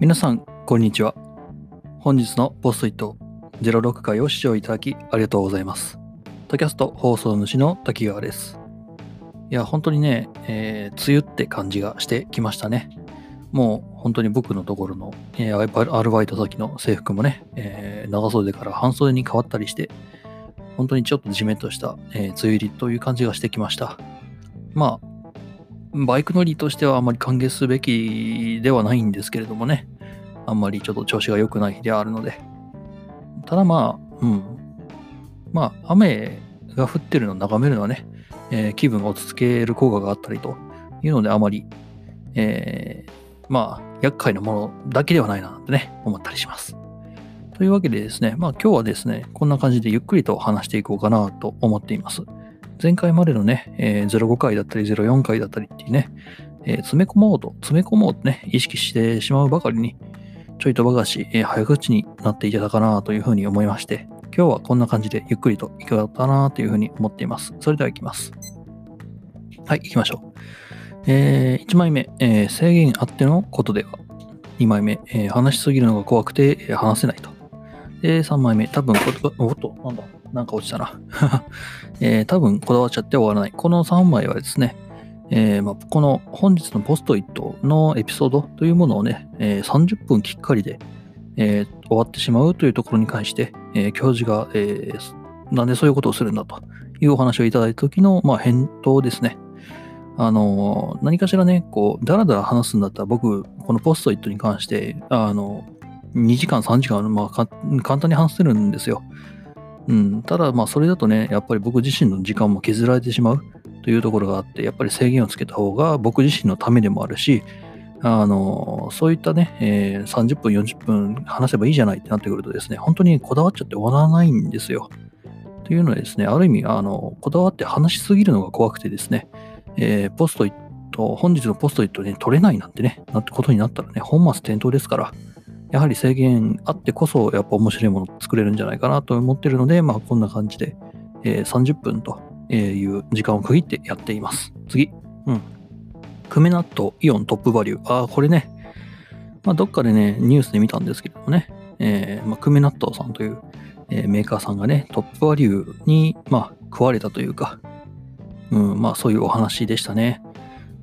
皆さん、こんにちは。本日のポストイット06回を視聴いただきありがとうございます。タキャスト放送主の滝川です。いや、本当にね、えー梅雨って感じがしてきましたね。もう本当に僕のところの、えーアルバイト先の制服もね、えー長袖から半袖に変わったりして、本当にちょっとジメッとした、えー梅雨入りという感じがしてきました。まあ、バイク乗りとしてはあまり歓迎すべきではないんですけれどもね、あんまりちょっと調子が良くない日であるので。ただまあ、うん。まあ、雨が降ってるのを眺めるのはね、えー気分を落ち着ける効果があったりというので、あまり、えーまあ、厄介なものだけではないなってね、思ったりします。というわけでですね、まあ今日はですね、こんな感じでゆっくりと話していこうかなと思っています。前回までのね、えー05回だったり04回だったりっていうね、えー詰め込もうと、詰め込もうとね、意識してしまうばかりに、ちょいとばかし、えー早口になっていただかなというふうに思いまして、今日はこんな感じでゆっくりといかがだったなというふうに思っています。それでは行きます。はい、行きましょう。え1枚目、えー制限あってのことでは。2枚目、えー話しすぎるのが怖くて、えー話せないと。で、3枚目、多分こ、おっと、なんだ、なんか落ちたな。えー多分こだわっちゃって終わらない。この3枚はですね、えーまあ、この本日のポストイットのエピソードというものをね、えー30分きっかりで、えー終わってしまうというところに関して、え教授が、えなんでそういうことをするんだというお話をいただいた時の、まあ、返答ですね。あの何かしらね、こう、だらだら話すんだったら僕、このポストイットに関して、あの、2時間、3時間、まあ、簡単に話せるんですよ。うん、ただ、まあ、それだとね、やっぱり僕自身の時間も削られてしまうというところがあって、やっぱり制限をつけた方が僕自身のためでもあるし、あの、そういったね、えー30分、40分話せばいいじゃないってなってくるとですね、本当にこだわっちゃって終わらないんですよ。というのはですね、ある意味、あの、こだわって話しすぎるのが怖くてですね、えーポストイット、本日のポストイットに取れないなんてね、なってことになったらね、本末転倒ですから、やはり制限あってこそ、やっぱ面白いもの作れるんじゃないかなと思ってるので、まあ、こんな感じで、えー30分という時間を区切ってやっています。次。うん。クメナットイオントップバリュー。ああ、これね、まあ、どっかでね、ニュースで見たんですけどもね、えーまあ、クメナットさんという、えーメーカーさんがね、トップバリューに、まあ、食われたというか、うん、まあ、そういうお話でしたね。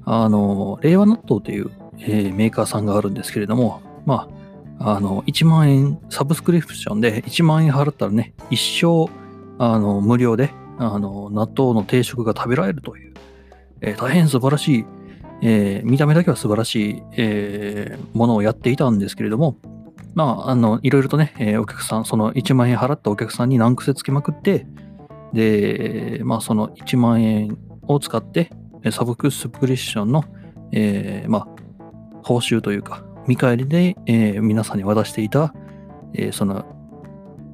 あの、令和納豆という、えーメーカーさんがあるんですけれども、まあ、あの、1万円、サブスクリプションで1万円払ったらね、一生、あの、無料で、あの、納豆の定食が食べられるという、えー大変素晴らしい、えー見た目だけは素晴らしい、えーものをやっていたんですけれども、まあ、あの、いろいろとね、えお客さん、その1万円払ったお客さんに難癖つけまくって、で、まあ、その1万円を使って、サブクスプリッションの、えまあ、報酬というか、見返りで、え皆さんに渡していた、えーその、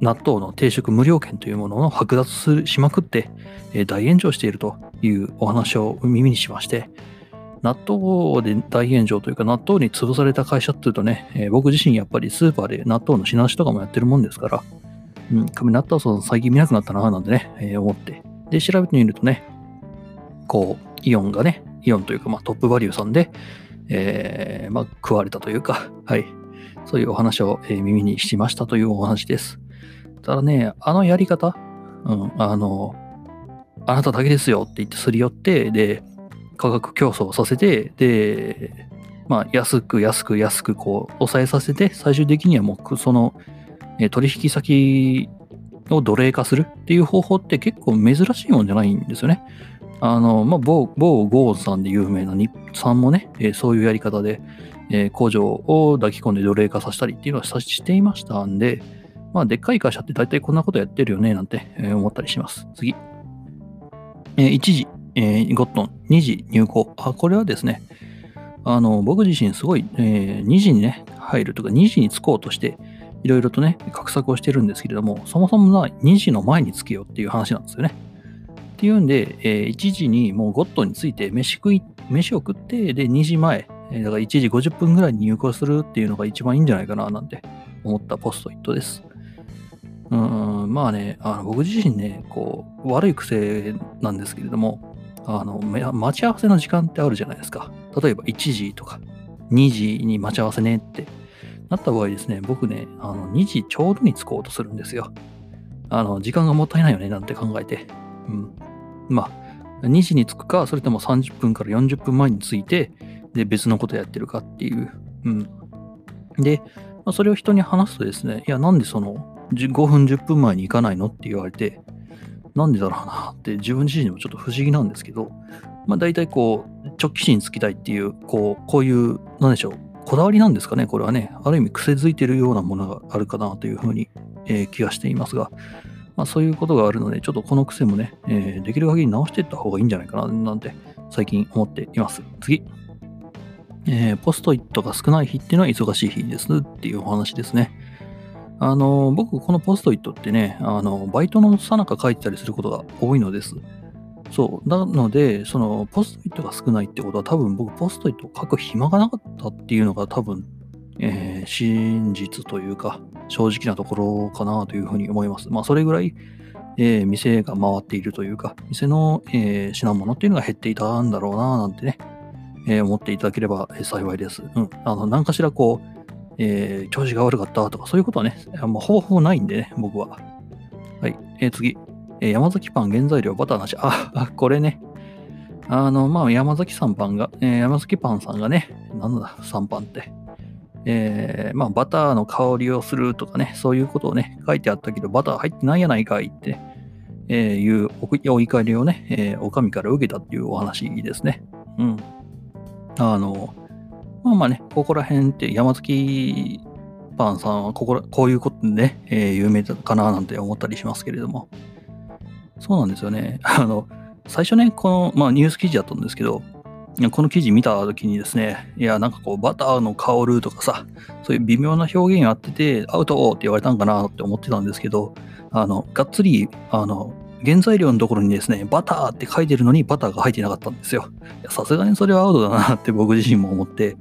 納豆の定食無料券というものを剥奪するしまくって、えー大炎上しているというお話を耳にしまして、納豆で大炎上というか、納豆に潰された会社っていうとね、えー僕自身やっぱりスーパーで納豆の品出しとかもやってるもんですから、うん、紙納豆さん最近見なくなったなぁなんてね、えー思って。で、調べてみるとね、こう、イオンがね、イオンというか、まあ、トップバリューさんで、えーまあ、食われたというか、はい。そういうお話を、えー耳にしましたというお話です。ただね、あのやり方、うん、あの、あなただけですよって言ってすり寄って、で、価格競争させて、で、まあ、安く安く安くこう、抑えさせて、最終的にはもう、その、え取引先を奴隷化するっていう方法って結構珍しいもんじゃないんですよね。あの、まあ、某、某ゴーンさんで有名な日産もね、えーそういうやり方で、えー工場を抱き込んで奴隷化させたりっていうのはしていましたんで、まあ、でっかい会社って大体こんなことやってるよね、なんて、思ったりします。次。えー1時、えーゴットン、2時入庫。あ、これはですね、あの、僕自身すごい、えー2時にね、入るとか、2時に着こうとして、いろいろとね、画策をしてるんですけれども、そもそもな2時の前に着けよっていう話なんですよね。っていうんで、えー1時にもうゴットンについて飯食い、飯を食って、で、2時前、えーだから1時50分ぐらいに入庫するっていうのが一番いいんじゃないかな、なんて思ったポストイットです。まあね、あの僕自身ね、こう、悪い癖なんですけれども、あの、待ち合わせの時間ってあるじゃないですか。例えば1時とか2時に待ち合わせねって。なった場合ですね、僕ね、あの2時ちょうどに着こうとするんですよ。あの、時間がもったいないよね、なんて考えて。うん。まあ、2時に着くか、それとも30分から40分前に着いて、で、別のことやってるかっていう。うん。で、それを人に話すとですね、いや、なんでその、5分、10分前に行かないの？って言われて、なんでだろうなって自分自身でもちょっと不思議なんですけど、まあ大体こう、直帰心につきたいっていう、こう、こういう、なんでしょう、こだわりなんですかね、これはね。ある意味癖づいてるようなものがあるかなというふうに、えー、気がしていますが、まあそういうことがあるので、ちょっとこの癖もね、えー、できる限り直していった方がいいんじゃないかな、なんて最近思っています。次。えー、ポストイットが少ない日っていうのは忙しい日ですっていうお話ですね。あの、僕、このポストイットってね、あの、バイトのさなか書いてたりすることが多いのです。そう。なので、その、ポストイットが少ないってことは、多分僕、ポストイットを書く暇がなかったっていうのが多分、えー、真実というか、正直なところかなというふうに思います。まあ、それぐらい、えー、店が回っているというか、店の、えー、品物っていうのが減っていたんだろうな、なんてね、えー、思っていただければ幸いです。うん。あの、何かしらこう、えー、調子が悪かったとか、そういうことはね、もうほぼほぼないんでね、僕は。はい。えー、次。えー、山崎パン原材料バターなし。あ、あこれね。あの、まあ、山崎さんパンが、えー、山崎パンさんがね、なんだ、3パンって。えー、まあ、バターの香りをするとかね、そういうことをね、書いてあったけど、バター入ってないやないかいって、えー、いうお怒りをね、えー、お上から受けたっていうお話ですね。うん。あの、まあまあね、ここら辺って山崎パンさんはこここういうことでね、えー、有名かななんて思ったりしますけれども。そうなんですよね。あの、最初ね、この、まあ、ニュース記事だったんですけど、この記事見た時にですね、いや、なんかこう、バターの香るとかさ、そういう微妙な表現やってて、アウトって言われたんかなって思ってたんですけど、あの、がっつり、あの、原材料のところにですね、バターって書いてるのにバターが入ってなかったんですよ。さすがにそれはアウトだなって僕自身も思って、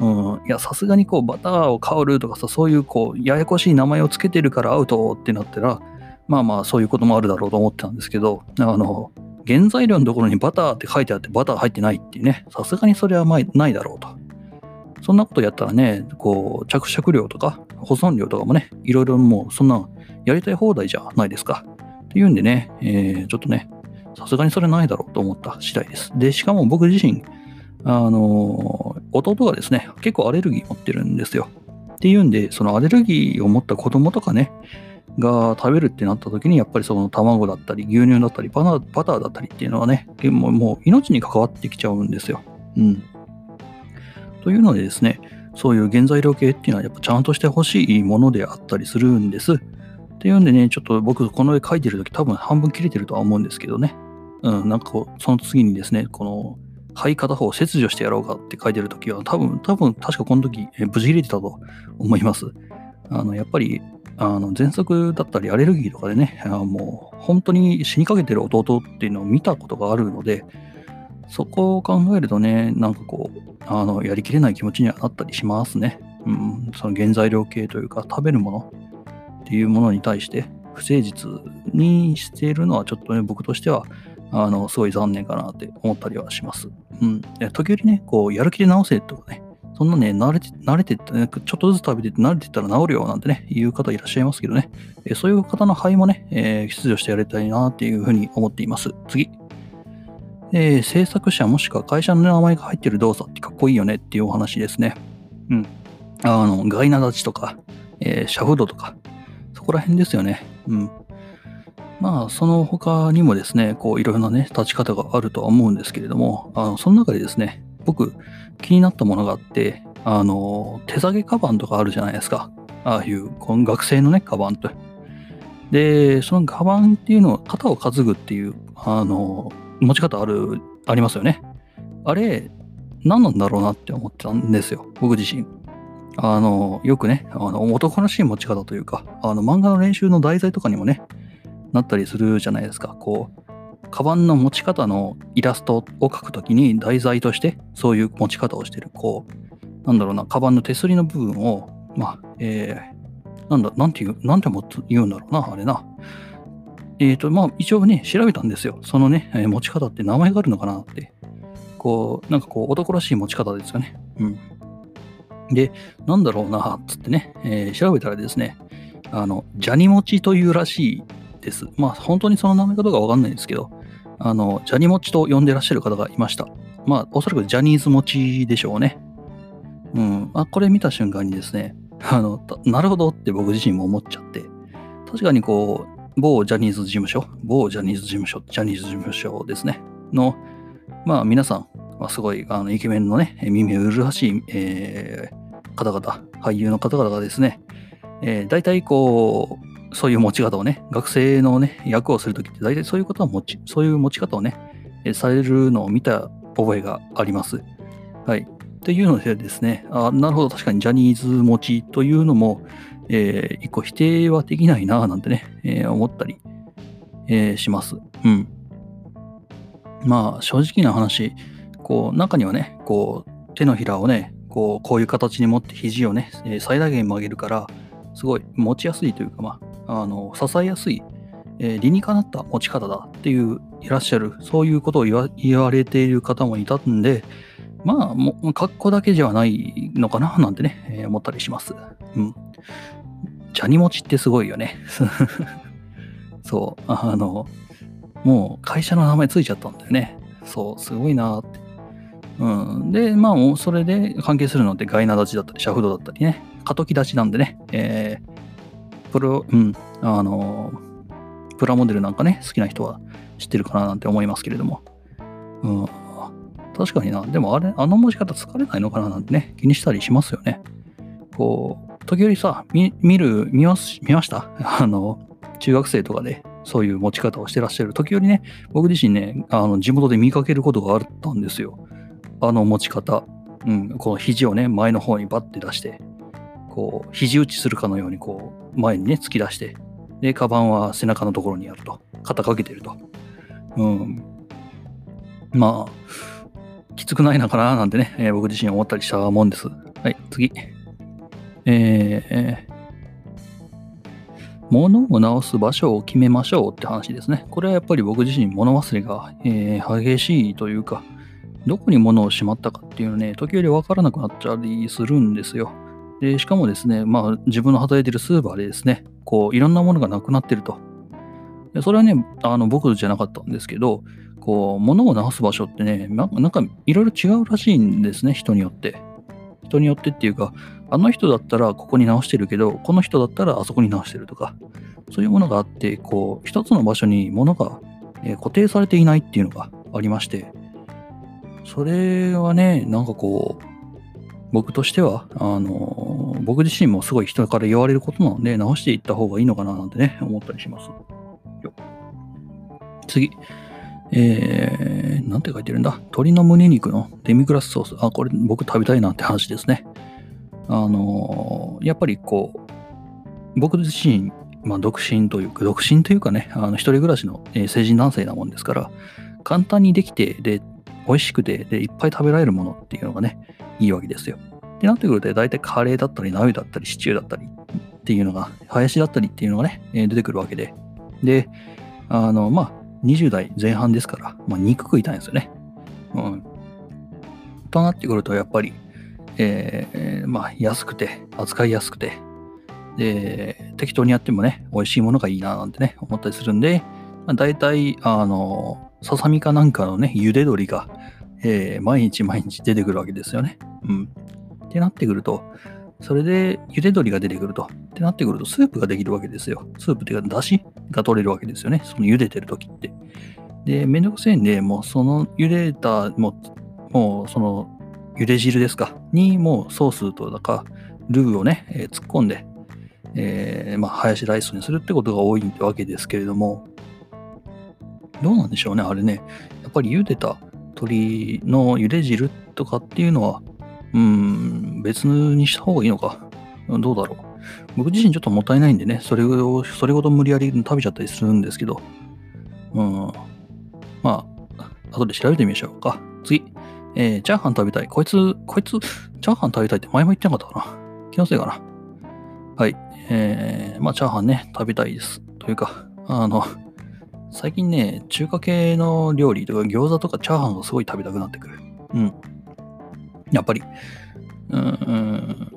うん、いや、さすがにこう、バターを香るとかさ、そういうこう、ややこしい名前をつけてるからアウトってなったら、まあまあ、そういうこともあるだろうと思ってたんですけど、あの、原材料のところにバターって書いてあってバター入ってないっていうね、さすがにそれはないだろうと。そんなことやったらね、こう、着色料とか保存料とかもね、いろいろもうそんなやりたい放題じゃないですか。っていうんでね、えー、ちょっとね、さすがにそれないだろうと思った次第です。で、しかも僕自身、あの、弟がですね、結構アレルギー持ってるんですよ。っていうんで、そのアレルギーを持った子供とかね、が食べるってなった時に、やっぱりその卵だったり、牛乳だったり、バナバターだったりっていうのはね、もうもう命に関わってきちゃうんですよ。うん。というのでですね、そういう原材料系っていうのはやっぱちゃんとしてほしいものであったりするんです。っていうんでね、ちょっと僕この絵描いてる時多分半分切れてるとは思うんですけどね。うん、なんかこう、その次にですね、この肺片方を切除してやろうかって書いてるときは、多分、多分、確かこの時、え無事入れてたと思います。あの、やっぱり、あの、喘息だったりアレルギーとかでね、あもう、本当に死にかけてる弟っていうのを見たことがあるので、そこを考えるとね、なんかこう、あの、やりきれない気持ちにはなったりしますね。うん、その原材料系というか、食べるものっていうものに対して、不誠実にしているのはちょっとね、僕としては、あの、すごい残念かなって思ったりはします。うん。時折ね、こう、やる気で直せとかね、そんなね、慣れて、慣れてって、ね、ちょっとずつ食べて慣れてったら治るよなんてね、いう方いらっしゃいますけどね、えそういう方の肺もね、えー、出場してやりたいなっていうふうに思っています。次。えー、制作者もしくは会社の名前が入ってる動作ってかっこいいよねっていうお話ですね。うん。あの、ガイナ立ちとか、えー、シャフドとか、こら辺ですよね。うん。まあ、その他にもですね、こう、いろいろなね、立ち方があるとは思うんですけれども、あのその中でですね、僕、気になったものがあって、あの、手提げカバンとかあるじゃないですか。ああいう、この学生のね、カバンと。で、そのカバンっていうのを、肩を担ぐっていう、あの、持ち方ある、ありますよね。あれ、何なんだろうなって思ってたんですよ、僕自身。あの、よくね、あの男らしい持ち方というか、あの漫画の練習の題材とかにもね、なったりするじゃないですか。こう、カバンの持ち方のイラストを描くときに題材としてそういう持ち方をしてる。こう、なんだろうな、カバンの手すりの部分を、まあ、えー、なんだ、なんていう、なんても言うんだろうな、あれな。えっ、ー、と、まあ、一応ね、調べたんですよ。そのね、えー、持ち方って名前があるのかなって。こう、なんかこう、男らしい持ち方ですよね。うん。で、なんだろうな、つってね、えー調べたらですね、あの、ジャニモチというらしいです。まあ、本当にその名前かどうかわかんないんですけど、あの、ジャニモチと呼んでらっしゃる方がいました。まあ、おそらくジャニーズ持ちでしょうね。うん。あ、これ見た瞬間にですね、あの、なるほどって僕自身も思っちゃって、確かにこう、某ジャニーズ事務所、某ジャニーズ事務所、ジャニーズ事務所ですね、の、まあ、皆さん、まあ、すごい、あの、イケメンのね、耳うるらしい、えー方々、俳優の方々がですね、えー、大体こう、そういう持ち方をね、学生のね、役をするときって大体そういうことは持ち、そういう持ち方をね、えーされるのを見た覚えがあります。はい。っていうのでですね、あなるほど、確かにジャニーズ持ちというのも、えー一個否定はできないななんてね、えー思ったり、えーします。うん。まあ、正直な話、こう、中にはね、こう、手のひらをね、こう、こういう形に持って肘をね、え最大限曲げるから、すごい持ちやすいというか、まあ、あの、支えやすい、えー理にかなった持ち方だっていう、いらっしゃる、そういうことを言われている方もいたんで、まあ、も、格好だけではないのかな、なんてね、えー思ったりします。うん。ジャニ持ちってすごいよね。そう、あの、もう会社の名前ついちゃったんだよね。そう、すごいなって。うん。で、まあ、それで関係するのってガイナ立ちだったり、シャフトだったりね、過渡期立ちなんでね、えー、プロ、うん、あの、プラモデルなんかね、好きな人は知ってるかななんて思いますけれども。うん。確かにな。でもあれ、あの文字方疲れないのかななんてね、気にしたりしますよね。こう、時折さ、見る、見ます、見ました？あの、中学生とかでそういう持ち方をしてらっしゃる。時折ね、僕自身ね、あの地元で見かけることがあったんですよ。あの持ち方。うん、この肘をね、前の方にバッて出して、こう、肘打ちするかのように、こう、前にね、突き出して、で、カバンは背中のところにあると。肩かけてると。うん。まあ、きつくないのかななんてね、えー僕自身思ったりしたもんです。はい、次。えー、物を直す場所を決めましょうって話ですね。これはやっぱり僕自身物忘れが、えー激しいというか、どこに物をしまったかっていうのね、時折わからなくなっちゃりするんですよ。で、しかもですね、まあ自分の働いてるスーパーでですね、こういろんなものがなくなってると。でそれはね、あの僕じゃなかったんですけど、こう、物を直す場所ってね、ななんかいろいろ違うらしいんですね、人によって。人によってっていうか、あの人だったらここに直してるけど、この人だったらあそこに直してるとか、そういうものがあって、こう、一つの場所に物が、固定されていないっていうのがありまして、それはね、なんかこう、僕としては、あの僕自身もすごい人から言われることなので、直していった方がいいのかななんてね、思ったりします。次。えー、なんて書いてるんだ？鶏の胸肉のデミグラスソース。あ、これ僕食べたいなって話ですね。あのーやっぱりこう、僕自身、まあ、独身というか、独身というかね、あの一人暮らしの、成人男性なもんですから、簡単にできて、で、美味しくて、で、いっぱい食べられるものっていうのがね、いいわけですよ。ってなってくると、大体カレーだったり、鍋だったり、シチューだったりっていうのが、ハヤシだったりっていうのがね、出てくるわけで。で、あの、まあ、20代前半ですから、まあ、肉食いたいんですよね。うん。となってくると、やっぱり、えーまあ、安くて、扱いやすくて、で、適当にやってもね、美味しいものがいいななんてね、思ったりするんで、まあ、大体、あの、ささみかなんかのね、茹で鶏が、えー毎日毎日出てくるわけですよね。うん。ってなってくると、それで茹で鶏が出てくると。ってなってくると、スープができるわけですよ。スープっていうか、だしが取れるわけですよね。その茹でてる時って。で、めんどくせえんで、もうその茹でた、もう、もうその茹で汁ですか、にもうソースとだか、ルーをね、えー突っ込んで、えーまあ、ハヤシライスにするってことが多いわけですけれども、どうなんでしょうね、あれね。やっぱり茹でた鶏の茹で汁とかっていうのは、うーん、別にした方がいいのか。どうだろう。僕自身ちょっともったいないんでね、それを、それほど無理やり食べちゃったりするんですけど、うん。まあ、後で調べてみましょうか。次。えー、チャーハン食べたい。こいつ、こいつ、チャーハン食べたいって前も言ってなかったかな。気のせいかな。はい。えー、まあ、チャーハンね、食べたいです。というか、あの、最近ね、中華系の料理とか餃子とかチャーハンがすごい食べたくなってくる。うん。やっぱり、うん、うん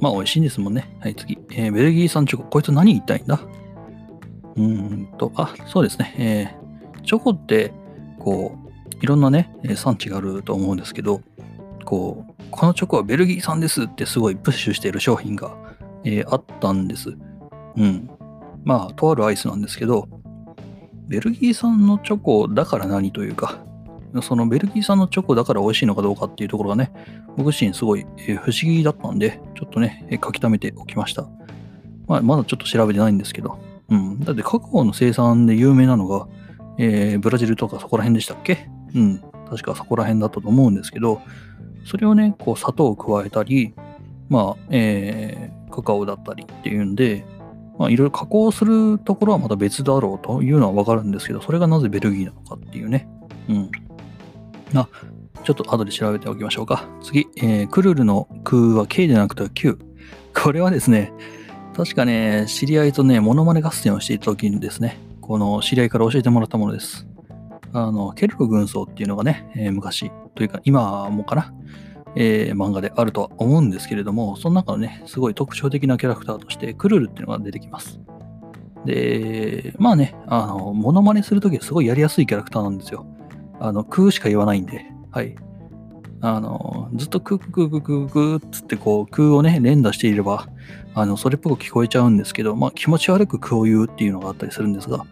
まあ美味しいんですもんね。はい、次。えーベルギー産チョコ。こいつ何言いたいんだ？うんと、あ、そうですね。えーチョコって、こう、いろんなね、産地があると思うんですけど、こう、このチョコはベルギー産ですってすごいプッシュしている商品が、えーあったんです。うん。まあ、とあるアイスなんですけど、ベルギー産のチョコだから何というか、そのベルギー産のチョコだから美味しいのかどうかっていうところがね、僕自身すごい、不思議だったんで、ちょっとね、書き溜めておきました。まあ、まだちょっと調べてないんですけど、うん。だってカカオの生産で有名なのが、えーブラジルとかそこら辺でしたっけ？うん。確かそこら辺だったと思うんですけど、それをね、こう砂糖を加えたり、まあ、えーカカオだったりっていうんで、まあ、いろいろ加工するところはまた別だろうというのはわかるんですけど、それがなぜベルギーなのかっていうね。うん。あ、ちょっと後で調べておきましょうか。次、えークルルの空は K でなくては Q。これはですね、確かね、知り合いとね、モノマネ合戦をしていた時にですね、この知り合いから教えてもらったものです。あの、ケルル軍曹っていうのがね、えー昔、というか今もかな、えー漫画であるとは思うんですけれども、その中のね、すごい特徴的なキャラクターとして、クルルっていうのが出てきます。で、まあね、あの、モノマネするときはすごいやりやすいキャラクターなんですよ。あの、空しか言わないんで、はい。あの、ずっとクークークーククーっつってこう空をね、連打していれば、あの、それっぽく聞こえちゃうんですけど、まあ気持ち悪く空を言うっていうのがあったりするんですが、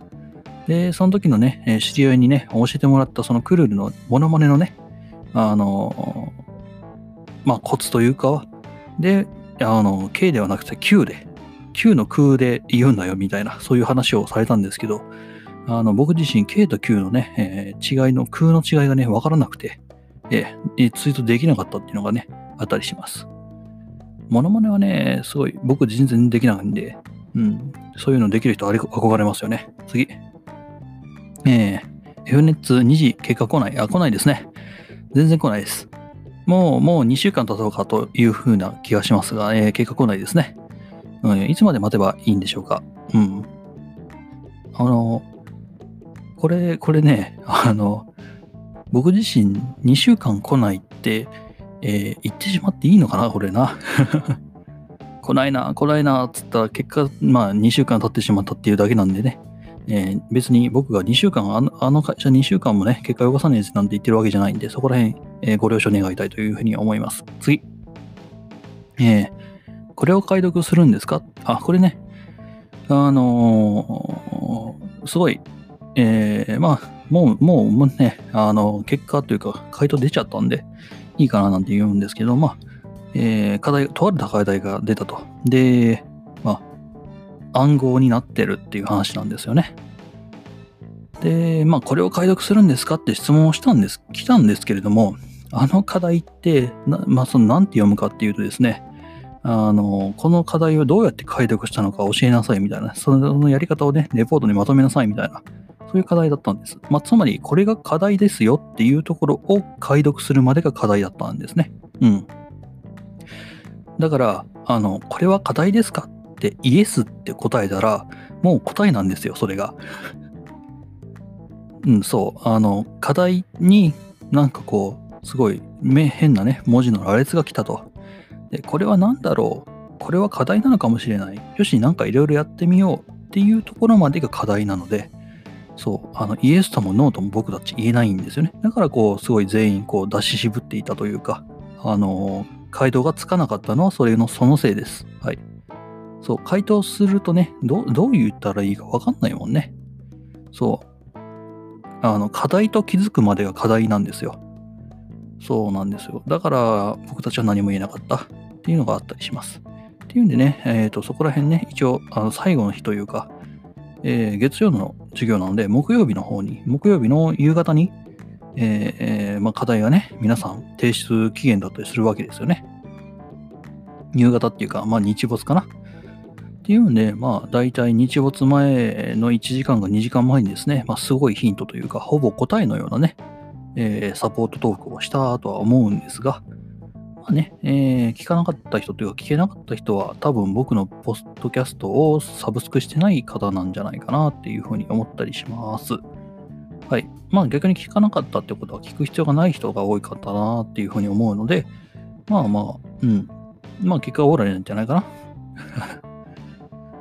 で、その時のね、知り合いにね、教えてもらったそのクルルのモノマネのね、あの、まあコツというかは、で、あの、K ではなくて Q で、Q の空で言うんだよみたいな、そういう話をされたんですけど、あの、僕自身 K と Q のね、えー違いの、空の違いがね、わからなくて、えーツイートできなかったっていうのがね、あったりします。モノマネはね、すごい、僕全然できないんで、うん、そういうのできる人あれ憧れますよね。次。えー、F ネッツ2時結果来ない。あ、来ないですね。全然来ないです。もう、もう2週間経とうかという風な気がしますが、えー結果来ないですね。うん、いつまで待てばいいんでしょうか。うん。あの、これ、これね、あの、僕自身2週間来ないって、えー言ってしまっていいのかなこれな。来ないな、来ないな、つったら結果、まあ2週間経ってしまったっていうだけなんでね。えー別に僕が2週間、あのあの会社2週間もね、結果を動かさねえですなんて言ってるわけじゃないんで、そこら辺、えーご了承願いたいというふうに思います。次。えーこれを解読するんですか？あ、これね、あのーすごい、えーまあ、もう、もう、ね、あの、結果というか、回答出ちゃったんで、いいかななんて言うんですけど、まあ、えー課題、とある課題が出たと。で、暗号になってるっていう話なんですよね。で、まあ、これを解読するんですかって質問をしたんです、来たんですけれども、あの課題って、なまあ、その、なんて読むかっていうとですね、あの、この課題をどうやって解読したのか教えなさいみたいな、そのやり方をね、レポートにまとめなさいみたいな、そういう課題だったんです。まあ、つまり、これが課題ですよっていうところを解読するまでが課題だったんですね。うん。だから、あの、これは課題ですかってイエスって答えたら、もう答えなんですよ、それが。うん、そう。あの、課題になんかこう、すごいめ変なね、文字の羅列が来たと。で、これは何だろう？これは課題なのかもしれない。よし、なんかいろいろやってみようっていうところまでが課題なので、そう、あの、イエスともノーとも僕たち言えないんですよね。だからこう、すごい全員こう出し渋っていたというか、あの、回答がつかなかったのはそれのそのせいです。はい。そう、回答するとね、どうどう言ったらいいかわかんないもんね。そう。あの、課題と気づくまでが課題なんですよ。そうなんですよ。だから僕たちは何も言えなかったっていうのがあったりします。っていうんでね、えっ、と、そこら辺ね、一応、あの最後の日というか、えー月曜の授業なので、木曜日の方に、木曜日の夕方に、えーえーまあ、課題がね、皆さん提出期限だったりするわけですよね。夕方っていうか、まあ、日没かな。っていうんで、まあ、大体日没前の1時間か2時間前にですね、まあ、すごいヒントというか、ほぼ答えのようなね、えーサポートトークをしたとは思うんですが、まあね、えー聞かなかった人というか、聞けなかった人は、多分僕のポストキャストをサブスクしてない方なんじゃないかなっていうふうに思ったりします。はい。まあ逆に聞かなかったってことは聞く必要がない人が多いかったなっていうふうに思うので、まあまあ、うん。まあ結果オーライなんじゃないかな。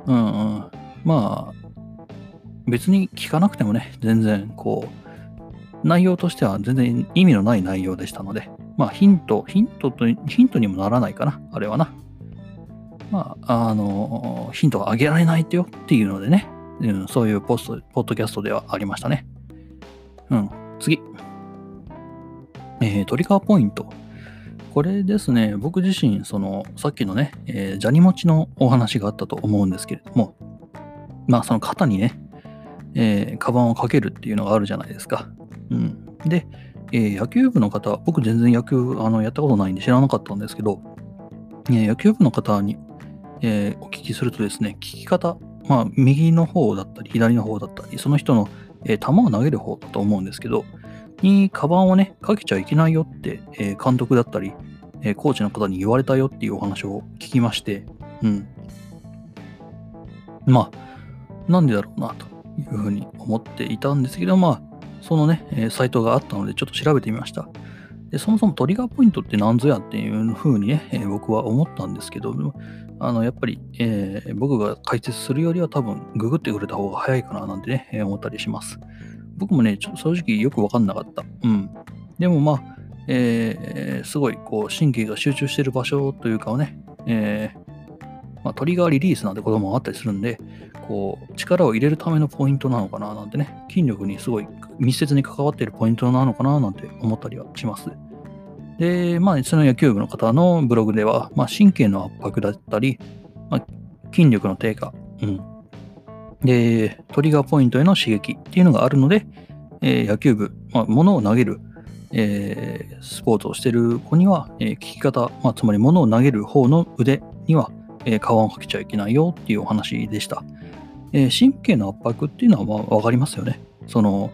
うんうん。まあ、別に聞かなくてもね、全然こう、内容としては全然意味のない内容でしたので、まあヒント、ヒントと、ヒントにもならないかな、あれはな。まあ、あの、ヒントがあげられないってよっていうのでね、うん、そういうポスト、ポッドキャストではありましたね。うん、次。えー、トリガーポイント。これですね、僕自身、その、さっきのね、えー、ジャニモチのお話があったと思うんですけれども、まあ、その肩にね、えー、カバンをかけるっていうのがあるじゃないですか。うん。で、えー、野球部の方、僕全然野球あのやったことないんで知らなかったんですけど、えー、野球部の方に、えお聞きするとですね、聞き方、まあ、右の方だったり、左の方だったり、その人の、え球を投げる方だと思うんですけど、にカバンをね、かけちゃいけないよって、え監督だったり、えコーチの方に言われたよっていうお話を聞きまして、うん。まあ、なんでだろうな、というふうに思っていたんですけど、まあ、そのね、えサイトがあったので、ちょっと調べてみました。でそもそもトリガーポイントって何ぞやっていうふうにね、え僕は思ったんですけど、あのやっぱり、えー、僕が解説するよりは多分ググってくれた方が早いかななんてね、え思ったりします。僕もね、ちょ正直よくわかんなかった。うん。でもまあ、えー、すごいこう神経が集中してる場所というかをね、えーまあ、トリガーリリースなんてこともあったりするんで、こう、力を入れるためのポイントなのかななんてね、筋力にすごい密接に関わっているポイントなのかななんて思ったりはします。で、まあ、その野球部の方のブログでは、まあ、神経の圧迫だったり、まあ、筋力の低下、うん。で、トリガーポイントへの刺激っていうのがあるので、えー、野球部、まあ、物を投げる、えー、スポーツをしてる子には、えー、聞き方、まあ、つまり物を投げる方の腕には、えー、皮をかけちゃいけないよっていうお話でした。えー、神経の圧迫っていうのはまあ分かりますよね。その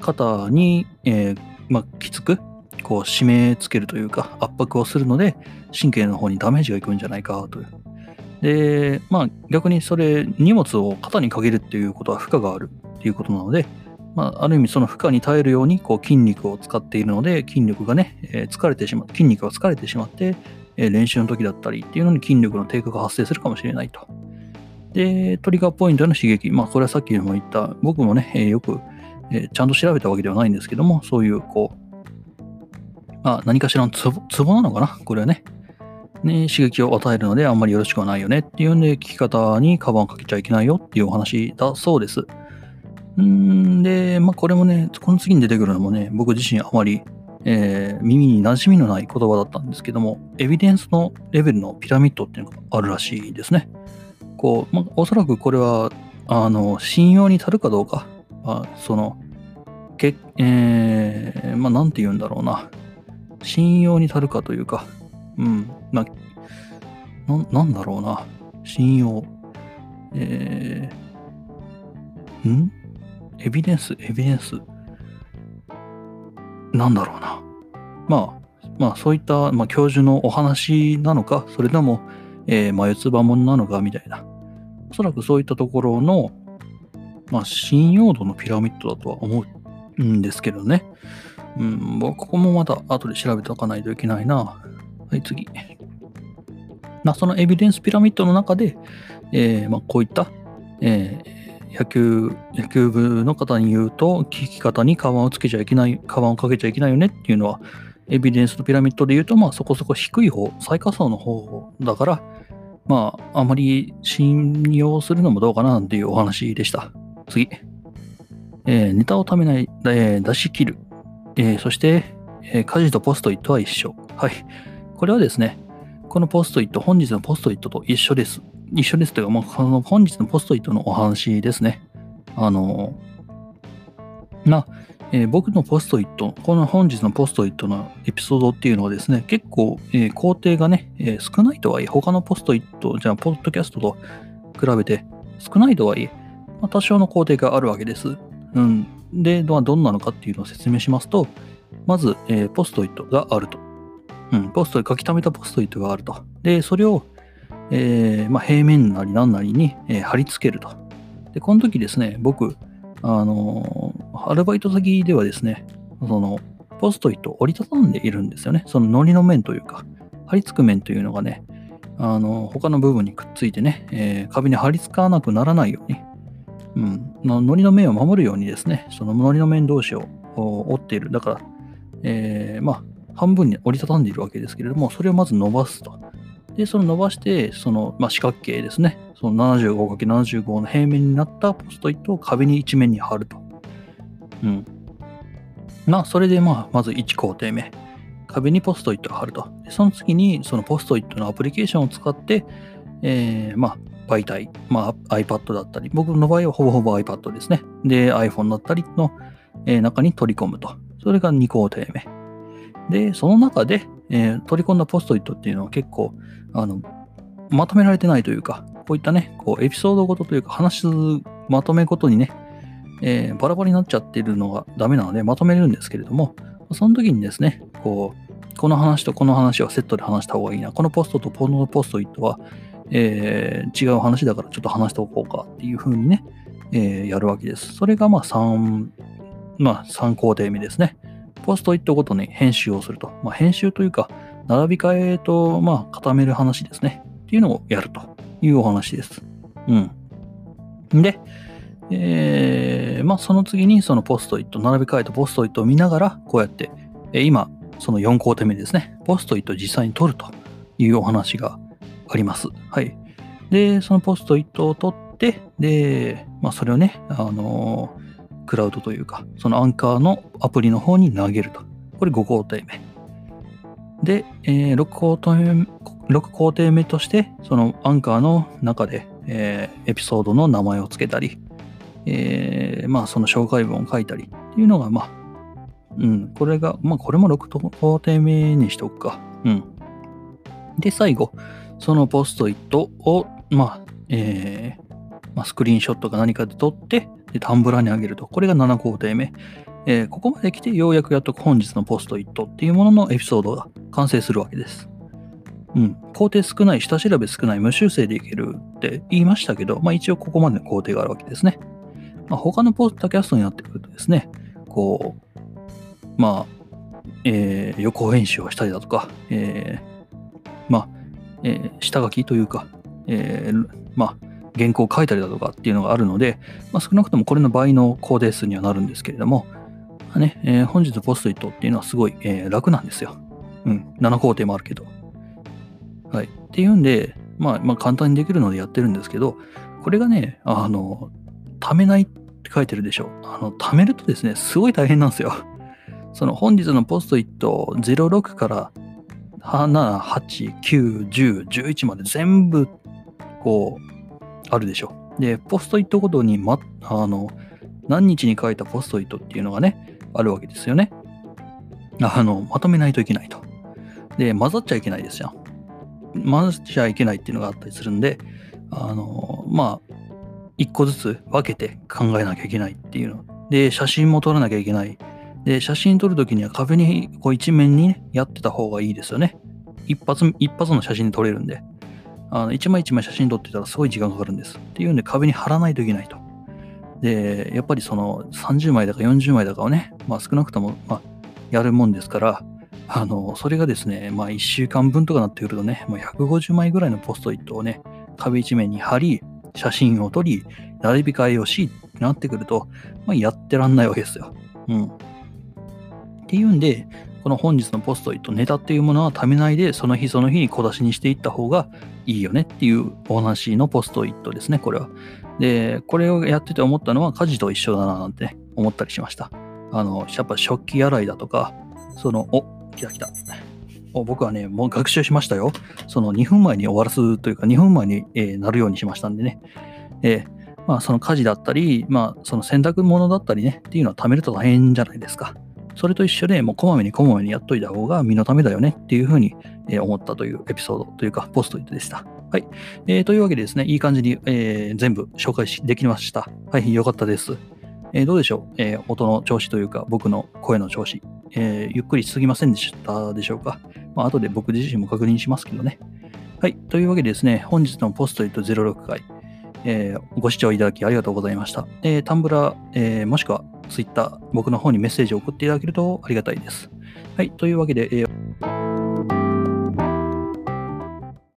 肩に、えーまあ、きつくこう締め付けるというか圧迫をするので神経の方にダメージがいくんじゃないかという。で、まあ逆にそれ荷物を肩にかけるっていうことは負荷があるっていうことなので、まあ、ある意味その負荷に耐えるようにこう筋肉を使っているので筋力がね、えー、疲れてしまう筋肉が疲れてしまって、えー、練習の時だったりっていうのに筋力の低下が発生するかもしれないと。で、トリガーポイントの刺激、まあこれはさっきも言った僕もね、えー、よく、えちゃんと調べたわけではないんですけども、そういうこうまあ、何かしらのツボツボなのかな？これはね。ね、刺激を与えるのであんまりよろしくはないよねっていうんで、聞き方にカバンかけちゃいけないよっていうお話だそうです。んで、まあこれもね、この次に出てくるのもね、僕自身あまり、えー、耳に馴染みのない言葉だったんですけども、エビデンスのレベルのピラミッドっていうのがあるらしいですね。こう、まあ、おそらくこれは、あの、信用に足るかどうか、まあ、その、けえー、まあ、なんて言うんだろうな。信用に足るかというか、うん、まあ、な、なんだろうな。信用。えー、ん？エビデンス、エビデンス？なんだろうな。まあ、まあ、そういった、まあ、教授のお話なのか、それとも、えー、眉唾もんなのか、みたいな。おそらくそういったところの、まあ、信用度のピラミッドだとは思うんですけどね。うん、ここもまた後で調べておかないといけないな。はい、次。まあ、そのエビデンスピラミッドの中で、えー、まあ、こういった、えー、野球、野球部の方に言うと、聞き方にカバンをつけちゃいけない、カバンをかけちゃいけないよねっていうのは、エビデンスのピラミッドで言うと、まあ、そこそこ低い方、最下層の方だから、まあ、あまり信用するのもどうかなっていうお話でした。次。えー、ネタをためない、え、出し切る。え、そして、え、家事とポストイットは一緒。はい。これはですね、このポストイット、本日のポストイットと一緒です。一緒ですというか、もうこの本日のポストイットのお話ですね。あのー、まあ、えー、僕のポストイット、この本日のポストイットのエピソードっていうのはですね、結構、えー、工程がね、えー、少ないとはいえ、他のポストイット、じゃあ、ポッドキャストと比べて少ないとはいえ、まあ、多少の工程があるわけです。うん。で、どんなのかっていうのを説明しますと、まず、えー、ポストイットがあると。うん、ポスト、書き溜めたポストイットがあると。で、それを、えー、まあ、平面なり何なりに、えー、貼り付けると。で、この時ですね、僕、あのー、アルバイト先ではですね、その、ポストイットを折りたたんでいるんですよね。その糊の面というか、貼り付く面というのがね、あの、他の部分にくっついてね、えー、壁に貼り付かなくならないように、うん、の糊の面を守るようにですね、その糊の面同士を折っている。だから、えー、まあ、半分に折りたたんでいるわけですけれども、それをまず伸ばすと。で、その伸ばして、その、まあ、四角形ですね。その 75×75 の平面になったポストイットを壁に一面に貼ると。うん。まあ、それでまあ、まず1工程目。壁にポストイットを貼ると。でその次に、そのポストイットのアプリケーションを使って、えー、まあ、媒体、まあ、iPad だったり、僕の場合はほぼほぼ iPad ですね。で、iPhone だったりの、えー、中に取り込むと。それが2工程目。で、その中で、えー、取り込んだポストイットっていうのは結構、あの、まとめられてないというか、こういったね、こうエピソードごとというか、話すまとめごとにね、えー、バラバラになっちゃってるのがダメなので、まとめるんですけれども、その時にですね、こう、この話とこの話はセットで話した方がいいな、このポストとこのポストイットは、えー、違う話だからちょっと話しておこうかっていう風にね、えー、やるわけです。それがまあ3、まあ3工程目ですね。ポストイットごとに編集をすると。まあ、編集というか、並び替えと、まあ、固める話ですね。っていうのをやるというお話です。うん。で、えー、まあ、その次にそのポストイット、並び替えたポストイットを見ながら、こうやって、えー、今、その4工程目ですね。ポストイットを実際に取るというお話があります。はい。で、そのポストイットを取って、で、まあ、それをね、あのークラウドというか、そのアンカーのアプリの方に投げると。これ5工程目。で、えー、6, 工程目6工程目として、そのアンカーの中で、えー、エピソードの名前を付けたり、えー、まあその紹介文を書いたりっていうのが、まあ、うん、これが、まあこれも6工程目にしておくか。うん。で、最後、そのポストイットを、まあ、えー、まあ、スクリーンショットか何かで撮って、でタンブラーに上げると。これが7工程目。えー、ここまで来てようやくやっと本日のポストイットっていうもののエピソードが完成するわけです。うん。工程少ない、下調べ少ない、無修正でいけるって言いましたけど、まあ一応ここまでの工程があるわけですね。まあ、他のポッドキャストになってくるとですね、こう、まあ、えー、予行演習をしたりだとか、えー、まあ、えー、下書きというか、えー、まあ、原稿を書いたりだとかっていうのがあるので、まあ、少なくともこれの倍の工程数にはなるんですけれども、まあねえー、本日ポストイットっていうのはすごい、えー、楽なんですよ。うん、7工程もあるけど。はい。っていうんで、まあ、まあ、簡単にできるのでやってるんですけど、これがね、あの、貯めないって書いてるでしょ。あの、貯めるとですね、すごい大変なんですよ。その本日のポストイット06から7、8、9、10、11まで全部こうあるでしょ。で、ポストイットごとに、ま、あの、何日に書いたポストイットっていうのがね、あるわけですよね。あの、まとめないといけないと。で、混ざっちゃいけないですよ。混ざっちゃいけないっていうのがあったりするんで、あの、まあ、一個ずつ分けて考えなきゃいけないっていうの。で、写真も撮らなきゃいけない。で、写真撮るときには壁にこう一面に、ね、やってた方がいいですよね。一発、一発の写真で撮れるんで。あの一枚一枚写真撮ってたらすごい時間かかるんです。っていうんで壁に貼らないといけないと。で、やっぱりその30枚だか40枚だかをね、まあ少なくとも、ま、やるもんですから、あの、それがですね、まあ1週間分とかなってくるとね、まあ、150枚ぐらいのポストイットをね、壁一面に貼り、写真を撮り、並び替えをし、ってなってくると、まあ、やってらんないわけですよ。うん。っていうんで、この本日のポストイット、ネタっていうものはためないで、その日その日に小出しにしていった方がいいよねっていうお話のポストイットですね、これは。で、これをやってて思ったのは家事と一緒だななんて、思ったりしました。あの、やっぱ食器洗いだとか、その、お、来た来た。お僕はね、もう学習しましたよ。その2分前に終わらすというか、2分前に、えー、なるようにしましたんでね。えー、まあ、その家事だったり、まあ、その洗濯物だったりね、っていうのは貯めると大変じゃないですか。それと一緒で、もうこまめにこまめにやっといた方が身のためだよねっていうふうに思ったというエピソードというか、ポストイットでした。はい。えー、というわけでですね、いい感じに、えー、全部紹介できました。はい、よかったです。えー、どうでしょう、えー、音の調子というか、僕の声の調子、えー、ゆっくりしすぎませんでしたでしょうか？まあ、後で僕自身も確認しますけどね。はい。というわけでですね、本日のポストイット06回、えー、ご視聴いただきありがとうございました。えー、タンブラー、えー、もしくは Twitter、僕の方にメッセージを送っていただけるとありがたいです。はい、というわけで、えー